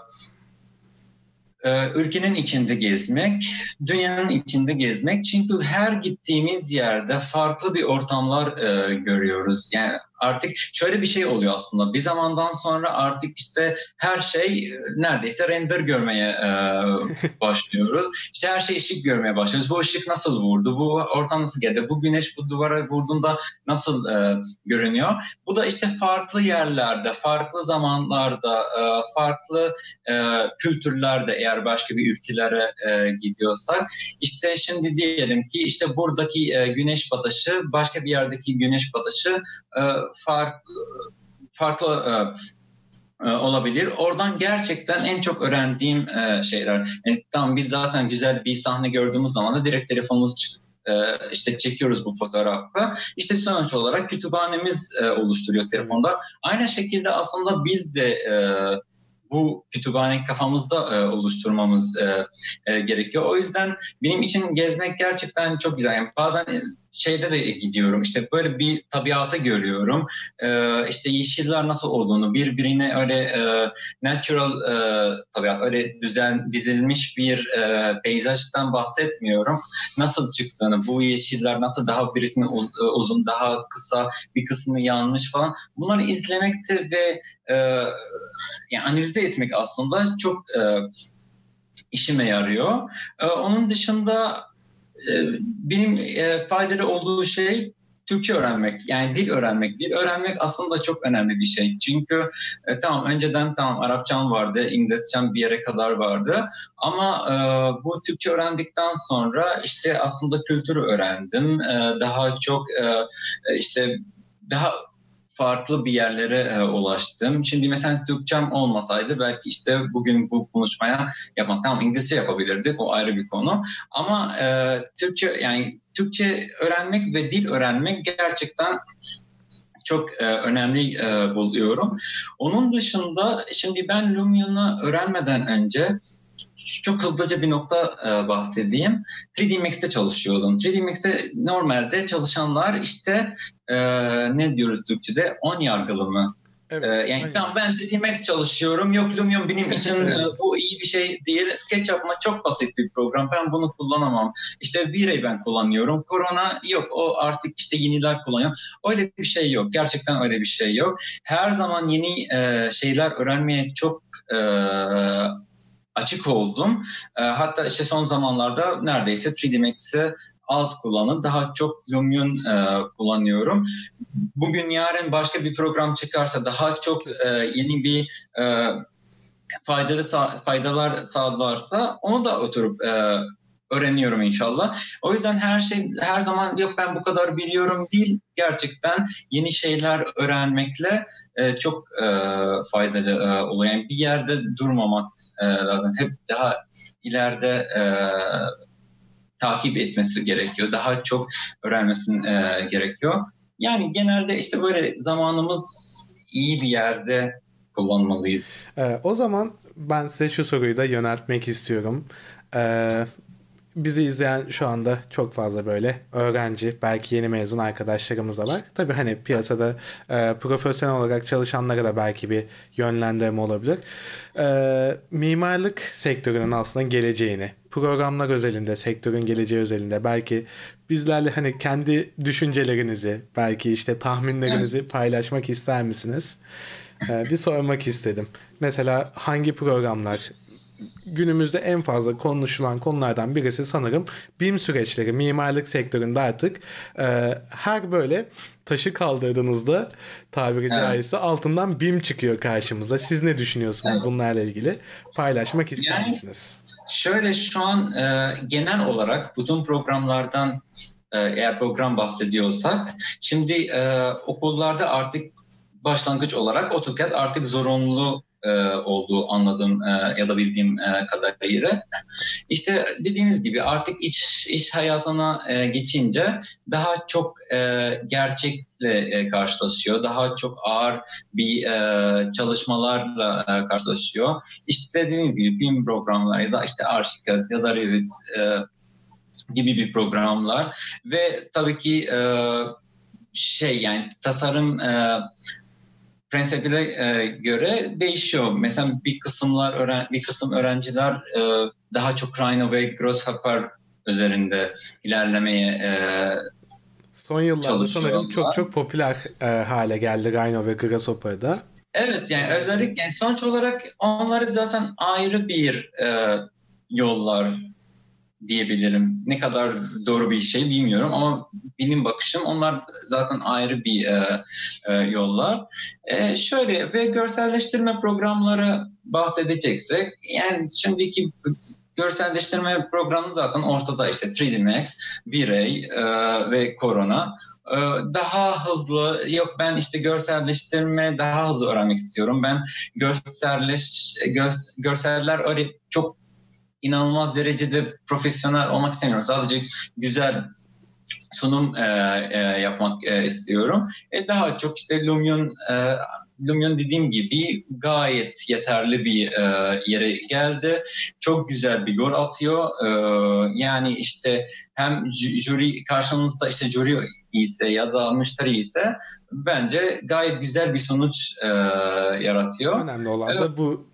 Speaker 2: ülkenin içinde gezmek, dünyanın içinde gezmek. Çünkü her gittiğimiz yerde farklı bir ortamlar e, görüyoruz. Yani artık şöyle bir şey oluyor aslında. Bir zamandan sonra artık işte her şey e, neredeyse render görmeye e, <laughs> başlıyoruz. İşte her şey ışık görmeye başlıyoruz. Bu ışık nasıl vurdu? Bu ortam nasıl geldi? Bu güneş bu duvara vurduğunda nasıl e, görünüyor? Bu da işte farklı yerlerde, farklı zamanlarda, e, farklı e, kültürlerde eğer başka bir ülkelere e, gidiyorsak işte şimdi diyelim ki işte buradaki e, güneş batışı başka bir yerdeki güneş batışı e, farklı farklı e, e, olabilir. Oradan gerçekten en çok öğrendiğim e, şeyler. Yani, tamam biz zaten güzel bir sahne gördüğümüz zaman da direkt telefonumuz çıkıp e, işte çekiyoruz bu fotoğrafı. İşte sonuç olarak kütüphanemiz oluşturuyor telefonda. Aynı şekilde aslında biz de bu kütüphane kafamızda e, oluşturmamız e, e, gerekiyor. O yüzden benim için gezmek gerçekten çok güzel. Yani bazen şeyde de gidiyorum işte böyle bir tabiatı görüyorum. Ee, işte yeşiller nasıl olduğunu birbirine öyle e, natural e, tabiat öyle düzen dizilmiş bir e, peyzajdan bahsetmiyorum. Nasıl çıktığını bu yeşiller nasıl daha birisini uzun daha kısa bir kısmı yanlış falan bunları izlemekte ve e, yani analize etmek aslında çok e, işime yarıyor. E, onun dışında benim e, faydalı olduğu şey Türkçe öğrenmek yani dil öğrenmek. Dil öğrenmek aslında çok önemli bir şey. Çünkü e, tamam önceden tamam Arapçam vardı, İngilizcem bir yere kadar vardı. Ama e, bu Türkçe öğrendikten sonra işte aslında kültürü öğrendim. E, daha çok e, işte daha farklı bir yerlere e, ulaştım. Şimdi mesela Türkçem olmasaydı belki işte bugün bu konuşmaya yapmaz. Tamam İngilizce yapabilirdik o ayrı bir konu. Ama e, Türkçe yani Türkçe öğrenmek ve dil öğrenmek gerçekten çok e, önemli e, buluyorum. Onun dışında şimdi ben Lumion'u öğrenmeden önce çok hızlıca bir nokta e, bahsedeyim. 3D Max'te çalışıyordum. 3D Max'te normalde çalışanlar işte e, ne diyoruz Türkçe'de? On yargılı mı? Evet, ee, yani tamam ben 3D Max çalışıyorum. Yok Lumion benim için e, <laughs> bu iyi bir şey değil. Sketch yapma çok basit bir program. Ben bunu kullanamam. İşte V-Ray ben kullanıyorum. Corona yok. O artık işte yeniler kullanıyor. Öyle bir şey yok. Gerçekten öyle bir şey yok. Her zaman yeni e, şeyler öğrenmeye çok e, açık oldum. E, hatta işte son zamanlarda neredeyse 3D Max'i az kullanın. Daha çok Lumion e, kullanıyorum. Bugün yarın başka bir program çıkarsa daha çok e, yeni bir e, faydalı faydalar sağlarsa onu da oturup e, öğreniyorum inşallah. O yüzden her şey her zaman yok ben bu kadar biliyorum değil. Gerçekten yeni şeyler öğrenmekle e, çok e, faydalı e, oluyor. Yani bir yerde durmamak e, lazım. Hep daha ileride e, takip etmesi gerekiyor. Daha çok öğrenmesinin e, gerekiyor. Yani genelde işte böyle zamanımız iyi bir yerde kullanmalıyız.
Speaker 1: Ee, o zaman ben size şu soruyu da yöneltmek istiyorum. Ee, bizi izleyen şu anda çok fazla böyle öğrenci, belki yeni mezun arkadaşlarımız da var. Tabii hani piyasada e, profesyonel olarak çalışanlara da belki bir yönlendirme olabilir. E, mimarlık sektörünün aslında geleceğini, programlar özelinde, sektörün geleceği özelinde belki bizlerle hani kendi düşüncelerinizi, belki işte tahminlerinizi paylaşmak ister misiniz? E, bir sormak istedim. Mesela hangi programlar günümüzde en fazla konuşulan konulardan birisi sanırım BIM süreçleri. Mimarlık sektöründe artık e, her böyle taşı kaldırdığınızda tabiri evet. caizse altından BIM çıkıyor karşımıza. Siz ne düşünüyorsunuz evet. bunlarla ilgili? Paylaşmak ister yani, misiniz?
Speaker 2: Şöyle şu an e, genel olarak bütün programlardan e, eğer program bahsediyorsak şimdi e, okullarda artık başlangıç olarak AutoCAD artık zorunlu e, olduğu anladığım e, ya da bildiğim e, kadarıyla. İşte dediğiniz gibi artık iç iş hayatına e, geçince daha çok e, gerçekle e, karşılaşıyor. Daha çok ağır bir e, çalışmalarla e, karşılaşıyor. İşte dediğiniz gibi BIM programlar ya da işte Archicad ya da Revit e, gibi bir programlar ve tabii ki e, şey yani tasarım e, prensibine e, göre değişiyor. Mesela bir kısımlar öğren bir kısım öğrenciler e, daha çok Rhino ve Grasshopper üzerinde ilerlemeye e,
Speaker 1: Son yıllarda sanırım çok çok popüler e, hale geldi Rhino ve Grasshopper'da.
Speaker 2: Evet yani özellikle yani sonuç olarak onları zaten ayrı bir e, yollar diyebilirim. Ne kadar doğru bir şey bilmiyorum ama benim bakışım onlar zaten ayrı bir e, e, yollar. E, şöyle ve görselleştirme programları bahsedeceksek yani şimdiki görselleştirme programı zaten ortada işte 3D Max, V-Ray e, ve Corona e, daha hızlı yok ben işte görselleştirme daha hızlı öğrenmek istiyorum. Ben görselleş gör, görseller öyle çok inanılmaz derecede profesyonel olmak istemiyorum. Sadece güzel sunum e, e, yapmak e, istiyorum. E, daha çok işte Lumion e, Lumion dediğim gibi gayet yeterli bir e, yere geldi. Çok güzel bir gol atıyor. E, yani işte hem jüri karşınızda işte jüri ise ya da müşteri ise bence gayet güzel bir sonuç e, yaratıyor.
Speaker 1: Önemli olan da bu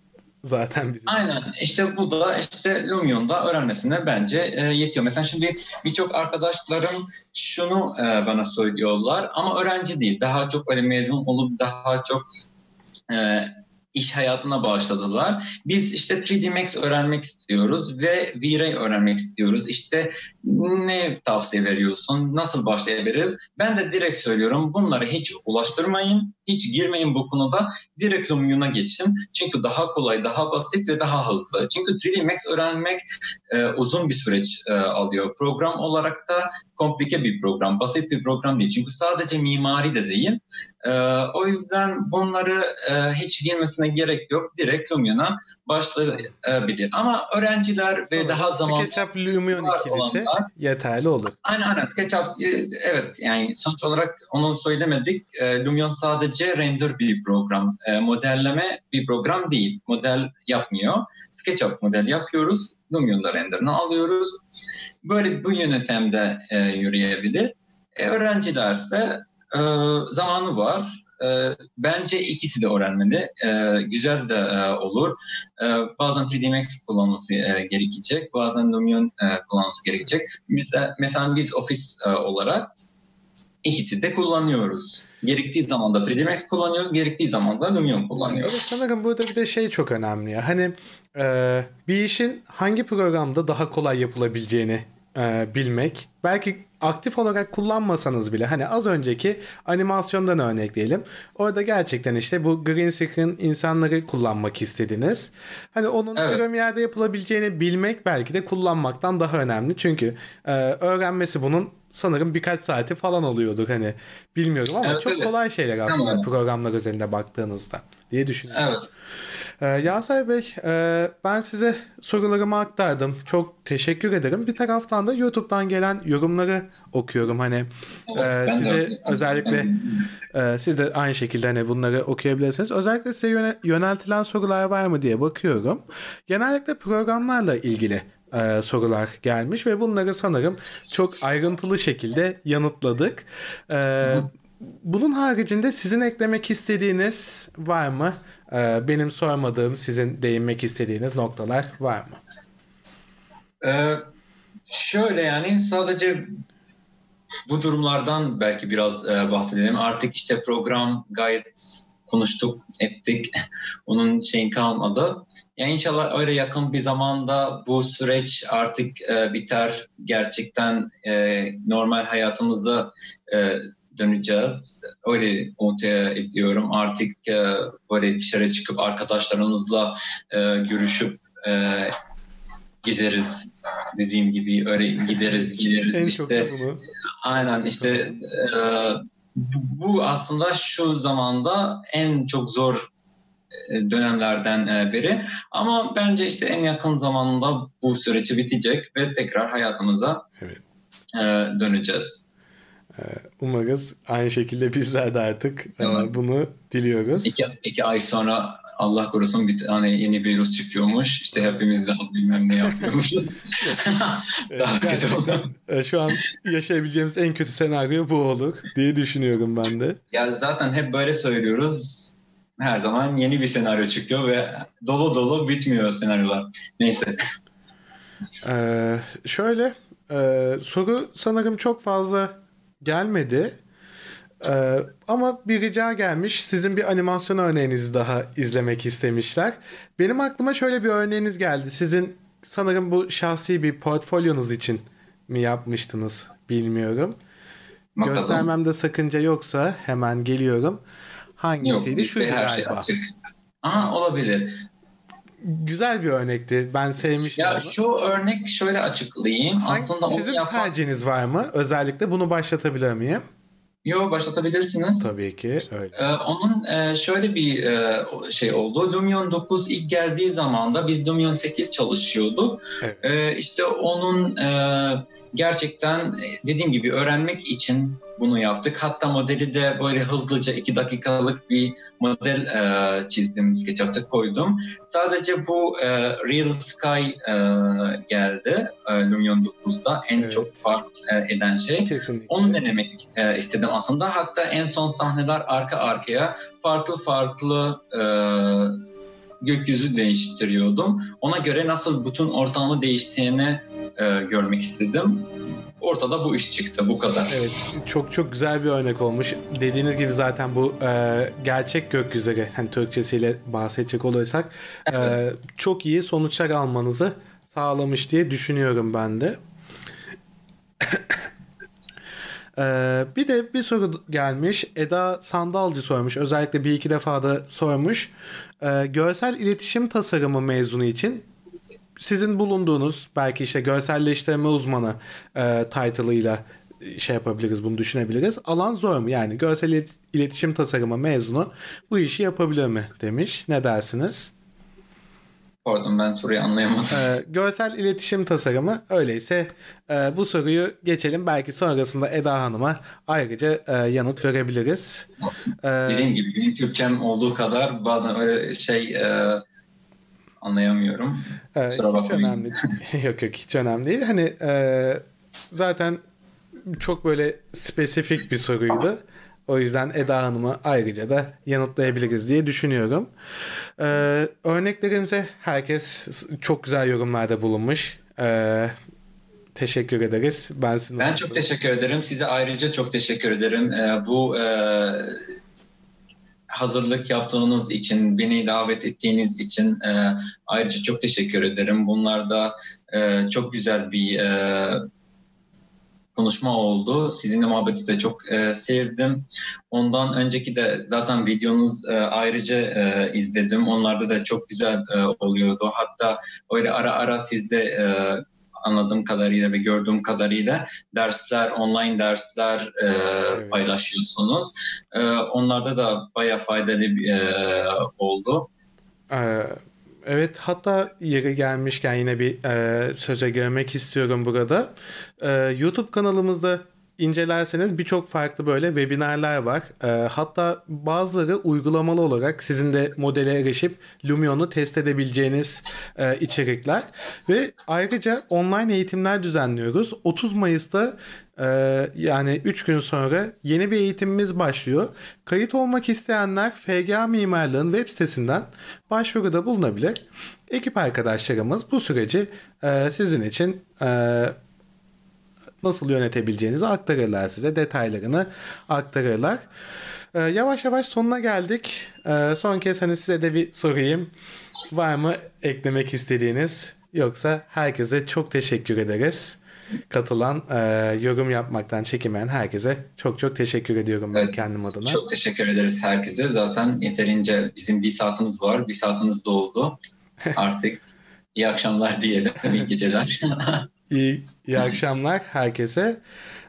Speaker 1: zaten bizim.
Speaker 2: Aynen işte bu da işte Lumion'da öğrenmesine bence e, yetiyor. Mesela şimdi birçok arkadaşlarım şunu e, bana söylüyorlar ama öğrenci değil. Daha çok öyle mezun olup daha çok e, iş hayatına başladılar. Biz işte 3D Max öğrenmek istiyoruz ve V-Ray öğrenmek istiyoruz. İşte ne tavsiye veriyorsun? Nasıl başlayabiliriz? Ben de direkt söylüyorum bunları hiç ulaştırmayın, hiç girmeyin bu konuda. Direkt Lumion'a geçin. Çünkü daha kolay, daha basit ve daha hızlı. Çünkü 3D Max öğrenmek e, uzun bir süreç e, alıyor. Program olarak da komplike bir program, basit bir program değil. Çünkü sadece mimari de değil. E, o yüzden bunları e, hiç girmesine gerek yok. Direkt Lumion'a başlayabilir. Ama öğrenciler ve
Speaker 1: Sonra
Speaker 2: daha zaman
Speaker 1: SketchUp Lumion ikilisi
Speaker 2: olanlar-
Speaker 1: yeterli olur.
Speaker 2: Aynen aynen SketchUp e, evet yani sonuç olarak onu söylemedik. E, Lumion sadece render bir program. E, modelleme bir program değil. Model yapmıyor. SketchUp model yapıyoruz. Lumion'da renderını alıyoruz. Böyle bu yöntemde e, yürüyebilir. E, öğrencilerse e, zamanı var. E, bence ikisi de öğrenmeli. E, güzel de e, olur. E, bazen 3D Max kullanması e, gerekecek. Bazen Lumion e, kullanması gerekecek. Mesela, mesela biz Office e, olarak ikisi de kullanıyoruz. Gerektiği zaman da 3D Max kullanıyoruz, gerektiği zaman da Lumion
Speaker 1: Evet,
Speaker 2: kullanıyoruz.
Speaker 1: sanırım burada bir de şey çok önemli. ya. Hani e, bir işin hangi programda daha kolay yapılabileceğini e, bilmek. Belki aktif olarak kullanmasanız bile hani az önceki animasyondan örnekleyelim. Orada gerçekten işte bu green screen insanları kullanmak istediniz. Hani onun
Speaker 2: Evet.
Speaker 1: Premiere'de yapılabileceğini bilmek belki de kullanmaktan daha önemli. Çünkü e, öğrenmesi bunun sanırım birkaç saati falan oluyordur hani bilmiyorum ama
Speaker 2: Evet,
Speaker 1: çok
Speaker 2: evet.
Speaker 1: kolay şeyler aslında
Speaker 2: Tamam.
Speaker 1: programlar üzerinde baktığınızda diye düşünüyorum.
Speaker 2: Evet.
Speaker 1: Ee, Yasay Bey, e, ben size sorularımı aktardım. Çok teşekkür ederim. Bir taraftan da YouTube'dan gelen yorumları okuyorum. Hani
Speaker 2: Evet,
Speaker 1: e,
Speaker 2: de
Speaker 1: size
Speaker 2: öyle.
Speaker 1: özellikle e, siz de aynı şekilde hani bunları okuyabilirsiniz. Özellikle size yöne- yöneltilen sorular var mı diye bakıyorum. Genellikle programlarla ilgili e, sorular gelmiş ve bunları sanırım çok ayrıntılı şekilde yanıtladık. E, bunun haricinde sizin eklemek istediğiniz var mı? Ee, benim sormadığım, sizin değinmek istediğiniz noktalar var mı?
Speaker 2: Ee, şöyle yani sadece bu durumlardan belki biraz e, bahsedelim. Artık işte program gayet konuştuk, ettik. <laughs> Onun şeyin kalmadı. Yani inşallah öyle yakın bir zamanda bu süreç artık e, biter. Gerçekten e, normal hayatımıza e, döneceğiz. Öyle ortaya ediyorum. Artık e, böyle dışarı çıkıp arkadaşlarımızla e, görüşüp e, gezeriz dediğim gibi öyle gideriz gideriz
Speaker 1: En
Speaker 2: işte aynen işte e, bu aslında şu zamanda en çok zor e, dönemlerden e, biri ama bence işte en yakın zamanda bu süreci bitecek ve tekrar hayatımıza
Speaker 1: Evet.
Speaker 2: e, döneceğiz.
Speaker 1: Umarız aynı şekilde bizler de artık
Speaker 2: Evet.
Speaker 1: bunu diliyoruz.
Speaker 2: İki, iki ay sonra Allah korusun bir tane yeni virüs çıkıyormuş. İşte hepimiz daha bilmem ne yapıyormuşuz. <laughs> Daha kötü oldu.
Speaker 1: e, Şu an yaşayabileceğimiz en kötü senaryo bu olur diye düşünüyorum ben de.
Speaker 2: Ya zaten hep böyle söylüyoruz. Her zaman yeni bir senaryo çıkıyor ve dolu dolu bitmiyor senaryolar. Neyse.
Speaker 1: Ee, şöyle e, soru sanırım çok fazla gelmedi. Ee, ama bir rica gelmiş. Sizin bir animasyon örneğinizi daha izlemek istemişler. Benim aklıma şöyle bir örneğiniz geldi. Sizin sanırım bu şahsi bir portfolyonuz için mi yapmıştınız bilmiyorum.
Speaker 2: Bakalım.
Speaker 1: Göstermemde sakınca yoksa hemen geliyorum.
Speaker 2: Yok,
Speaker 1: Hangisiydi?
Speaker 2: bizde
Speaker 1: Şuydu
Speaker 2: her şey
Speaker 1: galiba.
Speaker 2: açık. Aha olabilir.
Speaker 1: Güzel bir örnekti. Ben sevmiştim.
Speaker 2: Ya
Speaker 1: onu.
Speaker 2: şu örnek şöyle açıklayayım.
Speaker 1: Hangi-
Speaker 2: Aslında onu
Speaker 1: sizin
Speaker 2: yapan...
Speaker 1: tercihiniz var mı? Özellikle bunu başlatabilir miyim?
Speaker 2: Yo başlatabilirsiniz.
Speaker 1: Tabii ki öyle.
Speaker 2: Ee, onun e, şöyle bir e, şey oldu. Lumion 9 ilk geldiği zaman da biz Lumion 8 çalışıyorduk.
Speaker 1: Evet.
Speaker 2: Ee, işte onun e, gerçekten e, dediğim gibi öğrenmek için bunu yaptık. Hatta modeli de böyle hızlıca 2 dakikalık bir model e, çizdim, SketchUp'ta koydum. Sadece bu e, Real Sky e, geldi e, Lumion 9'da en
Speaker 1: Evet.
Speaker 2: çok fark e, eden şey.
Speaker 1: Kesinlikle.
Speaker 2: Onu denemek e, istedim aslında. Hatta en son sahneler arka arkaya farklı farklı e, gökyüzü değiştiriyordum. Ona göre nasıl bütün ortamı değiştiğini e, görmek istedim. Ortada bu iş çıktı. Bu kadar.
Speaker 1: Evet çok çok güzel bir örnek olmuş. Dediğiniz gibi zaten bu e, gerçek gökyüzü hani Türkçesiyle bahsedecek olursak e, çok iyi sonuçlar almanızı sağlamış diye düşünüyorum ben de. Ee, <coughs> bir de bir soru gelmiş. Eda Sandalcı sormuş. Özellikle bir iki defa da sormuş. Ee, görsel iletişim tasarımı mezunu için sizin bulunduğunuz belki işte görselleştirme uzmanı e, title'ıyla şey yapabiliriz bunu düşünebiliriz. Alan zor mu? Yani görsel iletişim tasarımı mezunu bu işi yapabilir mi demiş. Ne dersiniz?
Speaker 2: Pardon ben soruyu anlayamadım.
Speaker 1: Ee, görsel iletişim tasarımı öyleyse e, bu soruyu geçelim. Belki sonrasında Eda Hanım'a ayrıca e, yanıt verebiliriz.
Speaker 2: Ee, Dediğim gibi benim Türkçem olduğu kadar bazen öyle şey e, anlayamıyorum.
Speaker 1: E, hiç önemli <laughs> yok yok hiç önemli değil. Hani e, zaten çok böyle spesifik bir soruydu. O yüzden Eda Hanım'ı ayrıca da yanıtlayabiliriz diye düşünüyorum. Ee, örneklerinize herkes çok güzel yorumlarda bulunmuş. Ee, teşekkür ederiz. Ben sizin
Speaker 2: Ben çok teşekkür ederim. Size ayrıca çok teşekkür ederim. Ee, bu e, hazırlık yaptığınız için, beni davet ettiğiniz için e, ayrıca çok teşekkür ederim. Bunlar da e, çok güzel bir e, konuşma oldu. Sizinle muhabbeti de çok e, sevdim. Ondan önceki de zaten videonuz e, ayrıca e, izledim. Onlarda da çok güzel e, oluyordu. Hatta öyle ara ara sizde e, anladığım kadarıyla ve gördüğüm kadarıyla dersler, online dersler e, evet. paylaşıyorsunuz. E, onlarda da bayağı faydalı e, oldu.
Speaker 1: Evet. Evet hatta yeri gelmişken yine bir e, söze girmek istiyorum burada. E, YouTube kanalımızda incelerseniz birçok farklı böyle webinarlar var. E, hatta bazıları uygulamalı olarak sizin de modele erişip Lumion'u test edebileceğiniz e, içerikler. Ve ayrıca online eğitimler düzenliyoruz. 30 Mayıs'ta ee, yani 3 gün sonra yeni bir eğitimimiz başlıyor. Kayıt olmak isteyenler FGA Mimarlığın web sitesinden başvuruda bulunabilir. Ekip arkadaşlarımız bu süreci e, sizin için e, nasıl yönetebileceğinizi aktarırlar size. Detaylarını aktarırlar. E, yavaş yavaş sonuna geldik. E, son kez hani size de bir sorayım. Var mı eklemek istediğiniz? Yoksa herkese çok teşekkür ederiz katılan, e, yorum yapmaktan çekinmeyen herkese çok çok teşekkür ediyorum ben evet, kendim adına.
Speaker 2: Çok teşekkür ederiz herkese. Zaten yeterince bizim bir saatimiz var. Bir saatimiz doldu. <laughs> Artık iyi akşamlar diyelim. İyi geceler. <laughs>
Speaker 1: İyi iyi akşamlar herkese.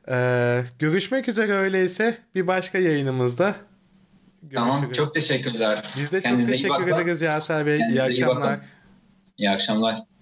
Speaker 1: Ee, görüşmek üzere öyleyse bir başka yayınımızda.
Speaker 2: Görüşürüz. Tamam çok teşekkürler.
Speaker 1: Biz de Kendinize çok teşekkür ederiz Yaser Bey. İyi akşamlar.
Speaker 2: İyi, iyi akşamlar.